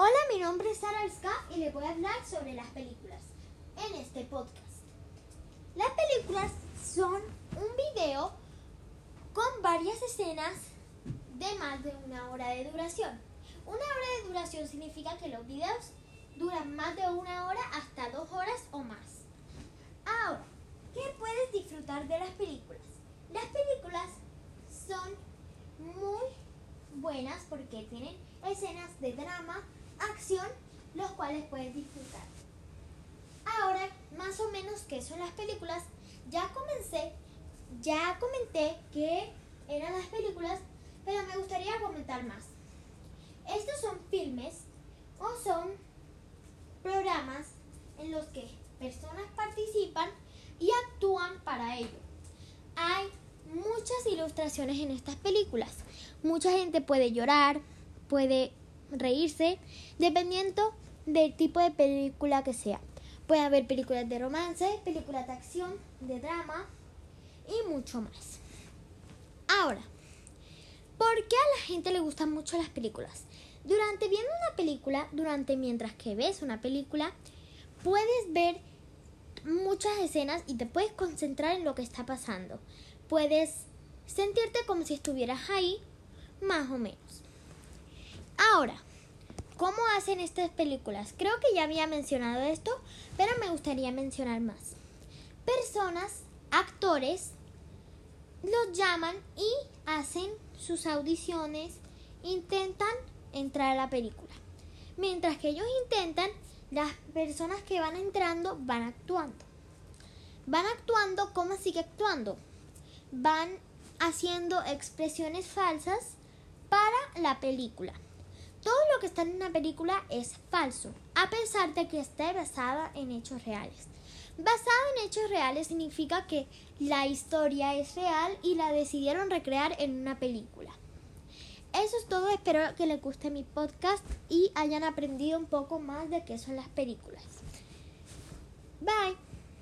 Hola, mi nombre es Sara Ska y le voy a hablar sobre las películas en este podcast. Las películas son un video con varias escenas de más de una hora de duración. Una hora de duración significa que los videos duran más de una hora hasta dos horas o más. Ahora, ¿qué puedes disfrutar de las películas? Las películas son muy buenas porque tienen escenas de drama, acción, los cuales puedes disfrutar. Ahora, más o menos qué son las películas, ya comencé, ya comenté que eran las películas, pero me gustaría comentar más. Estos son filmes o son programas en los que personas participan y actúan para ello. Hay muchas ilustraciones en estas películas. Mucha gente puede llorar, puede reírse, dependiendo del tipo de película que sea. Puede haber películas de romance, películas de acción, de drama y mucho más. Ahora, ¿por qué a la gente le gustan mucho las películas? Durante viendo una película, durante mientras que ves una película, puedes ver muchas escenas y te puedes concentrar en lo que está pasando. Puedes sentirte como si estuvieras ahí, más o menos. Ahora, ¿cómo hacen estas películas? Creo que ya había mencionado esto, pero me gustaría mencionar más. Personas, actores, los llaman y hacen sus audiciones, intentan entrar a la película. Mientras que ellos intentan, las personas que van entrando van actuando. Van actuando, ¿cómo sigue actuando? Van haciendo expresiones falsas para la película. Lo que está en una película es falso, a pesar de que esté basada en hechos reales. Basada en hechos reales significa que la historia es real y la decidieron recrear en una película. Eso es todo, espero que les guste mi podcast y hayan aprendido un poco más de qué son las películas. Bye.